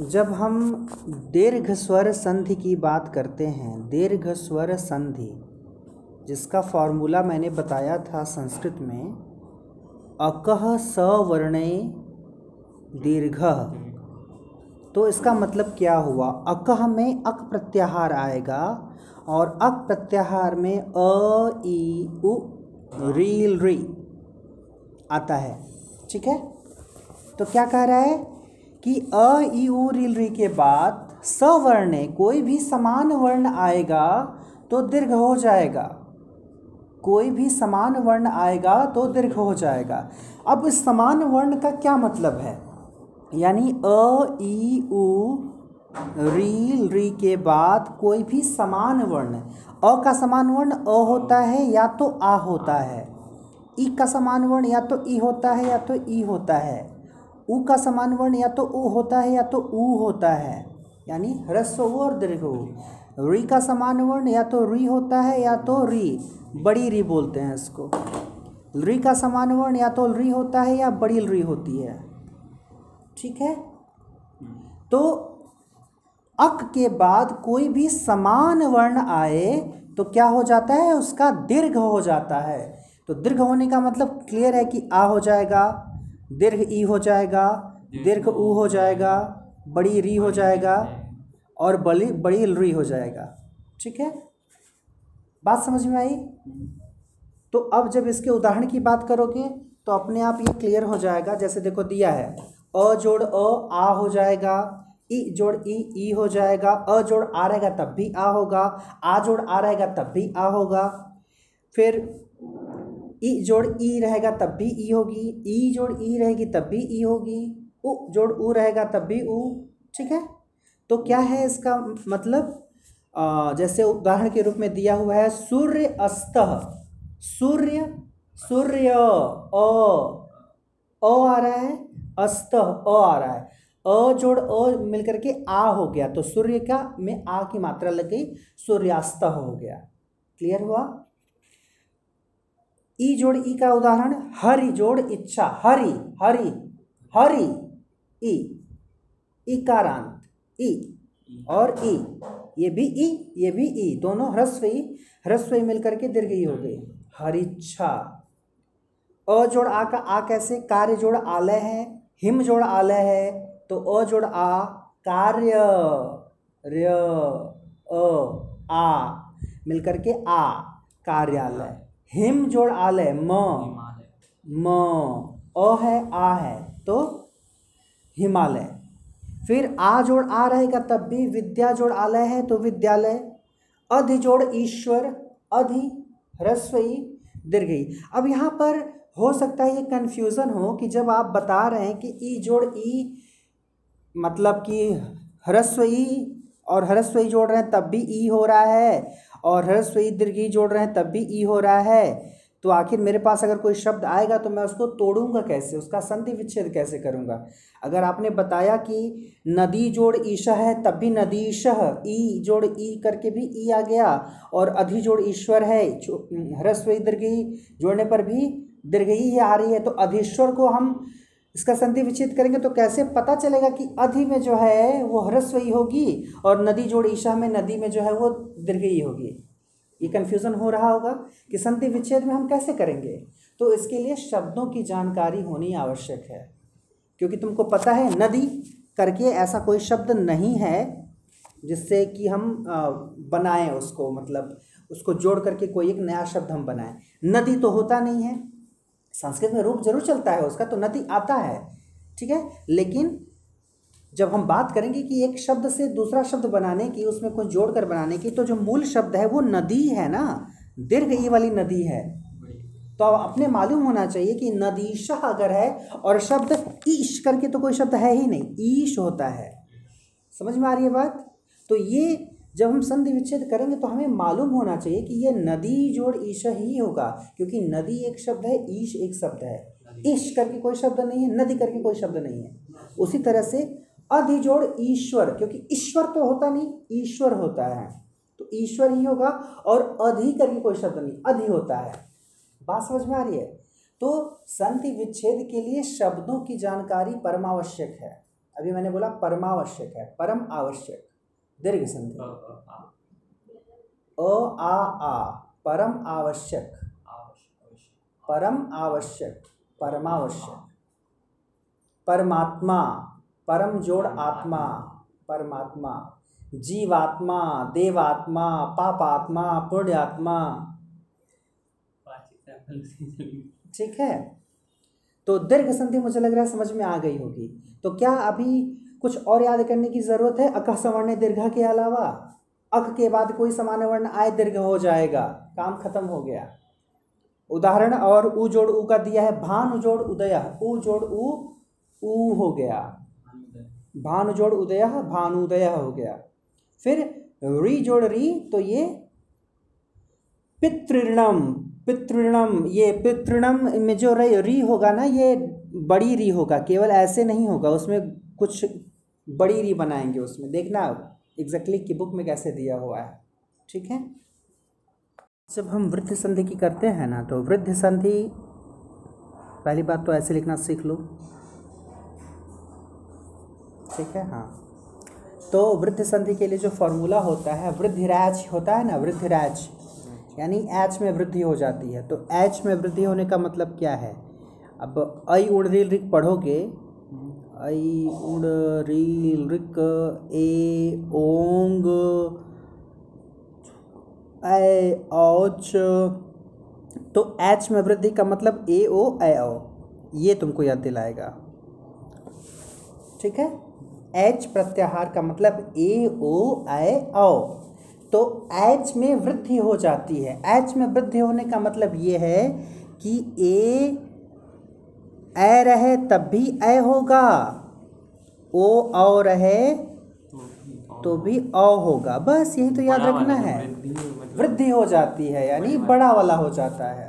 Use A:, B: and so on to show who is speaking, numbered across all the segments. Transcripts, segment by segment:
A: जब हम दीर्घ स्वर संधि की बात करते हैं, दीर्घ स्वर संधि, जिसका फॉर्मूला मैंने बताया था संस्कृत में, अकह सवर्णे दीर्घ। तो इसका मतलब क्या हुआ? अकह में अक प्रत्याहार आएगा और अक प्रत्याहार में अ ई उ री आता है। ठीक है? तो क्या कह रहा है? कि अ ई रील री के बाद सवर्ण कोई भी समान वर्ण आएगा तो दीर्घ हो जाएगा। कोई भी समान वर्ण आएगा तो दीर्घ हो जाएगा। अब इस समान वर्ण का क्या मतलब है? यानी अ ई उ री री के बाद कोई भी समान वर्ण, अ का समान वर्ण अ होता है या तो आ होता है। ई का समान वर्ण या तो ई होता है या तो ई होता है। उ का समान वर्ण या तो उ होता है या तो उ होता है। यानी ह्रस्व उ और दीर्घ उ री का समान वर्ण या तो री होता है या तो री। बड़ी री बोलते हैं इसको। री का समान वर्ण या तो री होता है या बड़ी री होती है। ठीक है? तो अक के बाद कोई भी समान वर्ण आए तो क्या हो जाता है? उसका दीर्घ हो जाता है। तो दीर्घ होने का मतलब क्लियर है कि आ हो जाएगा। दीर्घ ई हो जाएगा दीर्घ ऊ हो जाएगा बड़ी री हो जाएगा और बड़ी बड़ी री हो जाएगा। ठीक है? बात समझ में आई? तो अब जब इसके उदाहरण की बात करोगे तो अपने आप ये क्लियर हो जाएगा। जैसे देखो दिया है। अ जोड़ अ आ हो जाएगा। ई जोड़ ई ई हो जाएगा। अ जोड़ आ रहेगा तब भी आ होगा। आ जोड़ आ रहेगा तब भी आ होगा। फिर ई जोड़ ई रहेगा तब भी ई होगी ई जोड़ ई रहेगी तब भी ई होगी उ जोड़ उ रहेगा तब भी उ ठीक है? तो क्या है इसका मतलब? आ, जैसे उदाहरण के रूप में दिया हुआ है सूर्य अस्त सूर्य सूर्य अ आ रहा है अस्त अ आ रहा है अ जोड़ अ मिलकर के आ हो गया तो सूर्य का में आ की मात्रा लग गई सूर्यास्त हो गया क्लियर हुआ? ई जोड़ ई का उदाहरण, हरि जोड़ इच्छा, हरि हरि हरि, ई, इकारांत, ई, और ई, ये भी ई, ये भी ई, दोनों ह्रस्व ई ह्रस्व ई मिलकर के दीर्घ ई हो गई हरिच्छा, अ जोड़ आ का आ कैसे? कार्य जोड़ आलय है, हिम जोड़ आलय है तो अ जोड़ आ, कार्य, र्य, अ, आ, मिलकर के आ, कार्यालय। हिम जोड़ आलय म म अ है आ है तो हिमालय। फिर आ जोड़ आ रहेगा तब भी विद्या जोड़ आलय है तो विद्यालय। अधि जोड़ ईश्वर अधि ह्रस्वई दीर्घई अब यहाँ पर हो सकता है ये कन्फ्यूज़न हो कि जब आप बता रहे हैं कि ई जोड़ ई मतलब कि ह्रस्व ई और ह्रस्व ई जोड़ रहे हैं तब भी ई हो रहा है। और ह्रस्व ई दीर्घ ई जोड़ रहे हैं, तब भी ई हो रहा है। तो आखिर मेरे पास अगर कोई शब्द आएगा तो मैं उसको तोड़ूँगा कैसे? उसका संधि विच्छेद कैसे करूँगा? अगर आपने बताया कि नदी जोड़ ईशा है, तब भी नदी ईशह ई जोड़ ई करके भी ई आ गया, और अधि जोड़ ईश्वर है ह्रस्व दीर्घ जोड़ने पर भी दीर्घ ही आ रही है तो अधीश्वर को हम इसका संधि विच्छेद करेंगे तो कैसे पता चलेगा कि अधि में जो है वो ह्रस्व ही होगी और नदी जोड़ ईशा में नदी में जो है वो दीर्घ ही होगी? ये कन्फ्यूज़न हो रहा होगा कि संधि विच्छेद में हम कैसे करेंगे? तो इसके लिए शब्दों की जानकारी होनी आवश्यक है। क्योंकि तुमको पता है, नदी करके ऐसा कोई शब्द नहीं है जिससे कि हम बनाएँ उसको मतलब उसको जोड़ करके कोई एक नया शब्द हम बनाएँ। नदी तो होता नहीं है। संस्कृत में रूप ज़रूर चलता है, उसका तो नदी आता है, ठीक है? लेकिन जब हम बात करेंगे कि एक शब्द से दूसरा शब्द बनाने की, उसमें कुछ जोड़ कर बनाने की तो जो मूल शब्द है वो नदी है ना? दीर्घ ई वाली नदी है। तो अब अपने मालूम होना चाहिए कि नदीशाह अगर है और शब्द ईश करके तो कोई शब्द है ही नहीं, ईश होता है। समझ में आ रही है बात? तो ये जब हम संधि विच्छेद करेंगे तो हमें मालूम होना चाहिए कि ये नदी जोड़ ईश ही होगा क्योंकि नदी एक शब्द है ईश एक शब्द है। ईश करके कोई शब्द नहीं है नदी करके कोई शब्द नहीं है। उसी तरह से अधि जोड़ ईश्वर क्योंकि ईश्वर तो होता नहीं ईश्वर होता है। तो ईश्वर ही होगा और अधि करके कोई शब्द नहीं अधि होता है। बात समझ में आ रही है? तो संधि विच्छेद के लिए शब्दों की जानकारी परमावश्यक है। अभी मैंने बोला परमावश्यक है परम आवश्यक। दीर्घ संधि अ आ आ परम आवश्यक। परम आवश्यक परमावश्यक। परमात्मा परम जोड़ आत्मा परमात्मा। जीवात्मा देवात्मा पापात्मा पुण्यात्मा। ठीक है? तो दीर्घ संधि मुझे लग रहा है समझ में आ गई होगी। तो क्या अभी कुछ और याद करने की ज़रूरत है? अक सवर्ण दीर्घ के अलावा। अक के बाद कोई सामान्य वर्ण आय दीर्घ हो जाएगा। काम खत्म हो गया। उदाहरण, और उ जोड़ उ का दिया है, भान जोड़ उदय, उ जोड़ उ उ हो गया। भानु जोड़ उदय भानुदय हो गया। फिर री जोड़ री तो ये पितृणम। पितृणम, ये पितृणम में जो री होगा ना, ये बड़ी री होगा, केवल ऐसे नहीं होगा, उसमें कुछ बड़ी री बनाएँगे उसमें। देखना एग्जैक्टली कि बुक में कैसे दिया हुआ है, ठीक है? जब हम वृद्ध संधि की करते हैं ना तो वृद्ध संधि, पहली बात तो ऐसे लिखना सीख लो। ठीक है? हाँ। तो वृद्ध संधि के लिए जो फॉर्मूला होता है, वृद्धिराज होता है ना, वृद्धिराज यानी एच में वृद्धि हो जाती है। तो एच में वृद्धि होने का मतलब क्या है? अब आई उड़ रील रिक पढ़ोगे, आई उड़ रील रिक ए ओंग ए औच तो एच में वृद्धि का मतलब ए ओ ए ओ, ये तुमको याद दिलाएगा। ठीक है? एच प्रत्याहार का मतलब ए ओ ए ओ। तो एच में वृद्धि हो जाती है। एच में वृद्धि होने का मतलब ये है कि ए ए रहे तब भी ए होगा। ओ औ रहे तो भी अ होगा। बस यही तो याद रखना है। वृद्धि हो जाती है यानी बड़ा वाला। हो जाता है।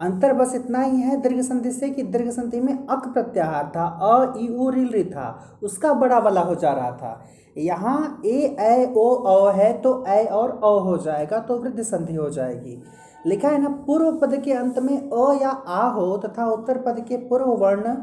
A: अंतर बस इतना ही है दीर्घ संधि से कि दीर्घ संधि में अक प्रत्याहार था अ ई उ रिल था। उसका बड़ा वाला हो जा रहा था। यहाँ ए ए ओ अ है तो ए और अ हो जाएगा तो वृद्ध संधि हो जाएगी। लिखा है ना, पूर्व पद के अंत में अ या आ हो तथा उत्तर पद के पूर्व वर्ण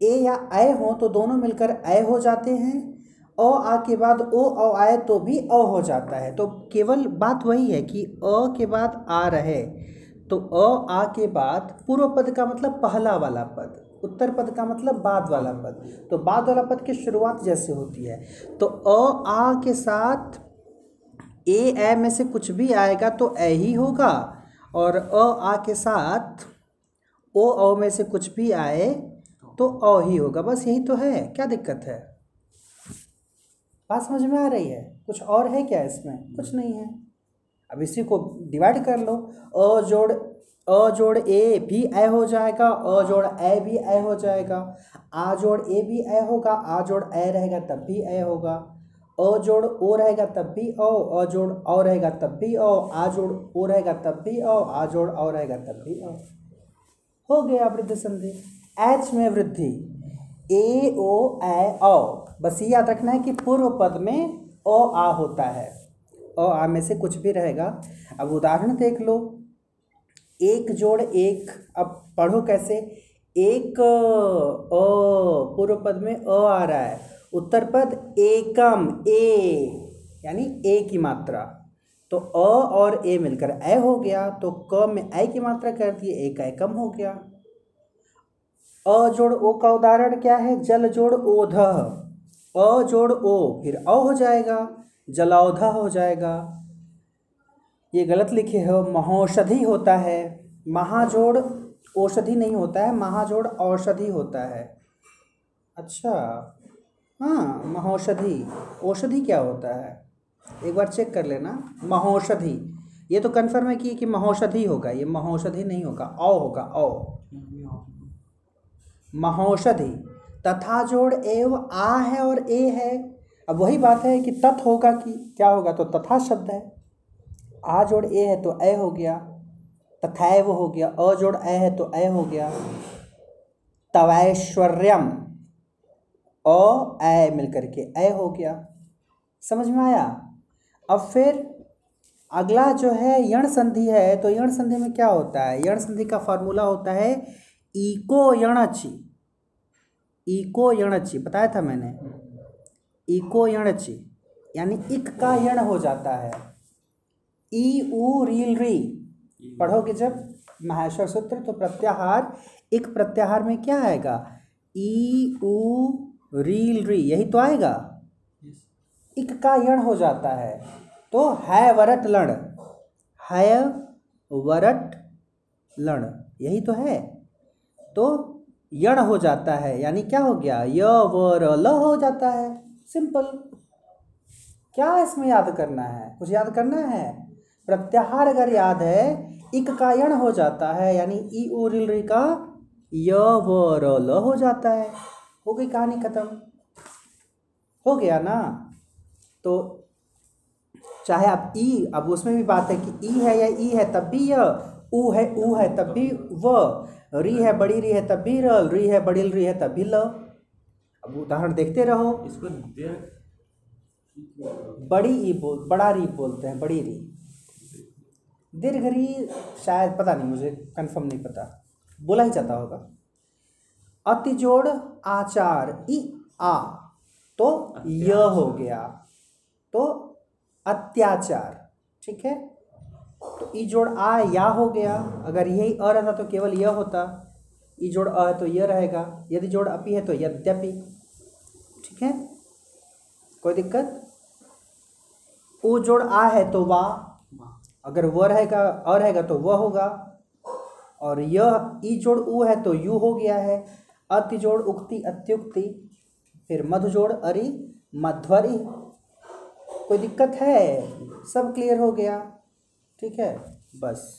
A: ए या ए हो तो दोनों मिलकर ए हो जाते हैं। अ आ के बाद ओ अ आए तो भी अ हो जाता है। तो केवल बात वही है कि अ के बाद आ रहे। तो अ, आ के बाद पूर्व पद का मतलब पहला वाला पद। उत्तर पद का मतलब बाद वाला पद। तो बाद वाला पद की शुरुआत जैसे होती है। तो अ, आ के साथ ए ए में से कुछ भी आएगा तो ए ही होगा। और अ, आ के साथ ओ, अ में से कुछ भी आए तो अ ही होगा। बस यही तो है। क्या दिक्कत है? बात समझ में आ रही है? कुछ और है क्या इसमें? कुछ नहीं है। अब इसी को डिवाइड कर लो। अ जोड़ अ जोड़ ए भी ए हो जाएगा, अ जोड़ ए भी ए हो जाएगा, आ जोड़ ए भी ए होगा, आ जोड़ ए रहेगा तब भी ए होगा, अ जोड़ ओ रहेगा तब भी ओ अ जोड़ ओ रहेगा तब भी ओ आ जोड़ ओ रहेगा तब भी ओ आ जोड़ ओ रहेगा तब भी ओ हो गया वृद्धि संधि। एच में वृद्धि। ए ओ ए ओ बस ये याद रखना है कि पूर्व पद में ओ आ होता है। ओ आ में से कुछ भी रहेगा। अब उदाहरण देख लो। एक जोड़ एक, अब पढ़ो कैसे? एक, अ, पूर्व पद में अ आ रहा है। उत्तर पद एकम, ए, यानी ए की मात्रा। तो अ और ए मिलकर ए हो गया। तो क में ए की मात्रा कर दिए, ए का एकम हो गया। अ जोड़ ओ का उदाहरण क्या है? जल जोड़ ओध अ जोड़ ओ, फिर अ हो जाएगा। जलौधा हो जाएगा। ये गलत लिखे हो महौषधि होता है। महाजोड़ औषधि नहीं होता है, महाजोड़ औषधि होता है। अच्छा हाँ महौषधि औषधि क्या होता है? एक बार चेक कर लेना। महौषधि ये तो कन्फर्म है कि कि महौषधि होगा। ये महौषधि नहीं होगा। औ होगा, औ। महौषधि तथा जोड़ एव आ है और ए है। अब वही बात है कि तत् होगा कि क्या होगा? तो तथा शब्द है। आ जोड़ ए है तो ए हो गया। तथैव हो गया। अ जोड़ ए है तो ए हो गया। तवैश्वर्यम। अ, ए मिलकर के ए हो गया। समझ में आया? अब फिर अगला जो है यण संधि है तो यण संधि में क्या होता है? यण संधि का फॉर्मूला होता है इको यणच। इको यणची। बताया था मैंने? इको यणची यानी इक का यण हो जाता है। ई, उ रील री। पढ़ोगे जब माहेश्वर सूत्र तो प्रत्याहार एक प्रत्याहार में क्या आएगा? ई, उ रील री, यही तो आएगा। इक का यण हो जाता है। तो है वरट लण। है वरट लण, यही तो है। तो यण हो जाता है, यानी क्या हो गया? य वर ल हो जाता है। सिंपल। क्या इसमें याद करना है? कुछ याद करना है? प्रत्याहार अगर याद है इक का यण हो जाता है, यानी ई उ रिल री का य व र ल हो जाता है। हो गई कहानी खत्म। हो गया ना? तो चाहे आप ई, अब उसमें भी बात है कि ई है या ई है, तब भी य ऊ है ऊ है, तब भी व, री है, बड़ी, री है, तब भी री है, बड़ी, री है, तब भी ल। अब उदाहरण देखते रहो।
B: इसको
A: बड़ी ई बोल बड़ा री बोलते हैं बड़ी री। दीर्घ री शायद पता नहीं मुझे कंफर्म नहीं पता। बोला ही जाता होगा। अतिजोड़ आचार ई आ तो य हो गया। तो अत्याचार ठीक है? तो ई जोड़ आ या हो गया। अगर यही अ रहता तो केवल यह होता। ई जोड़ अ है तो यह रहेगा। यदि जोड़ अपी है तो यद्यपि। ठीक है? कोई दिक्कत? ओ जोड़ आ है तो वा। अगर वह रहेगा, अ रहेगा तो वह होगा। और यह ई जोड़ ऊ है तो यू हो गया है। अति जोड़ उक्ति, अत्युक्ति, फिर मधु जोड़ अरि, मध्वरी। कोई दिक्कत है? सब क्लियर हो गया। ठीक है? बस।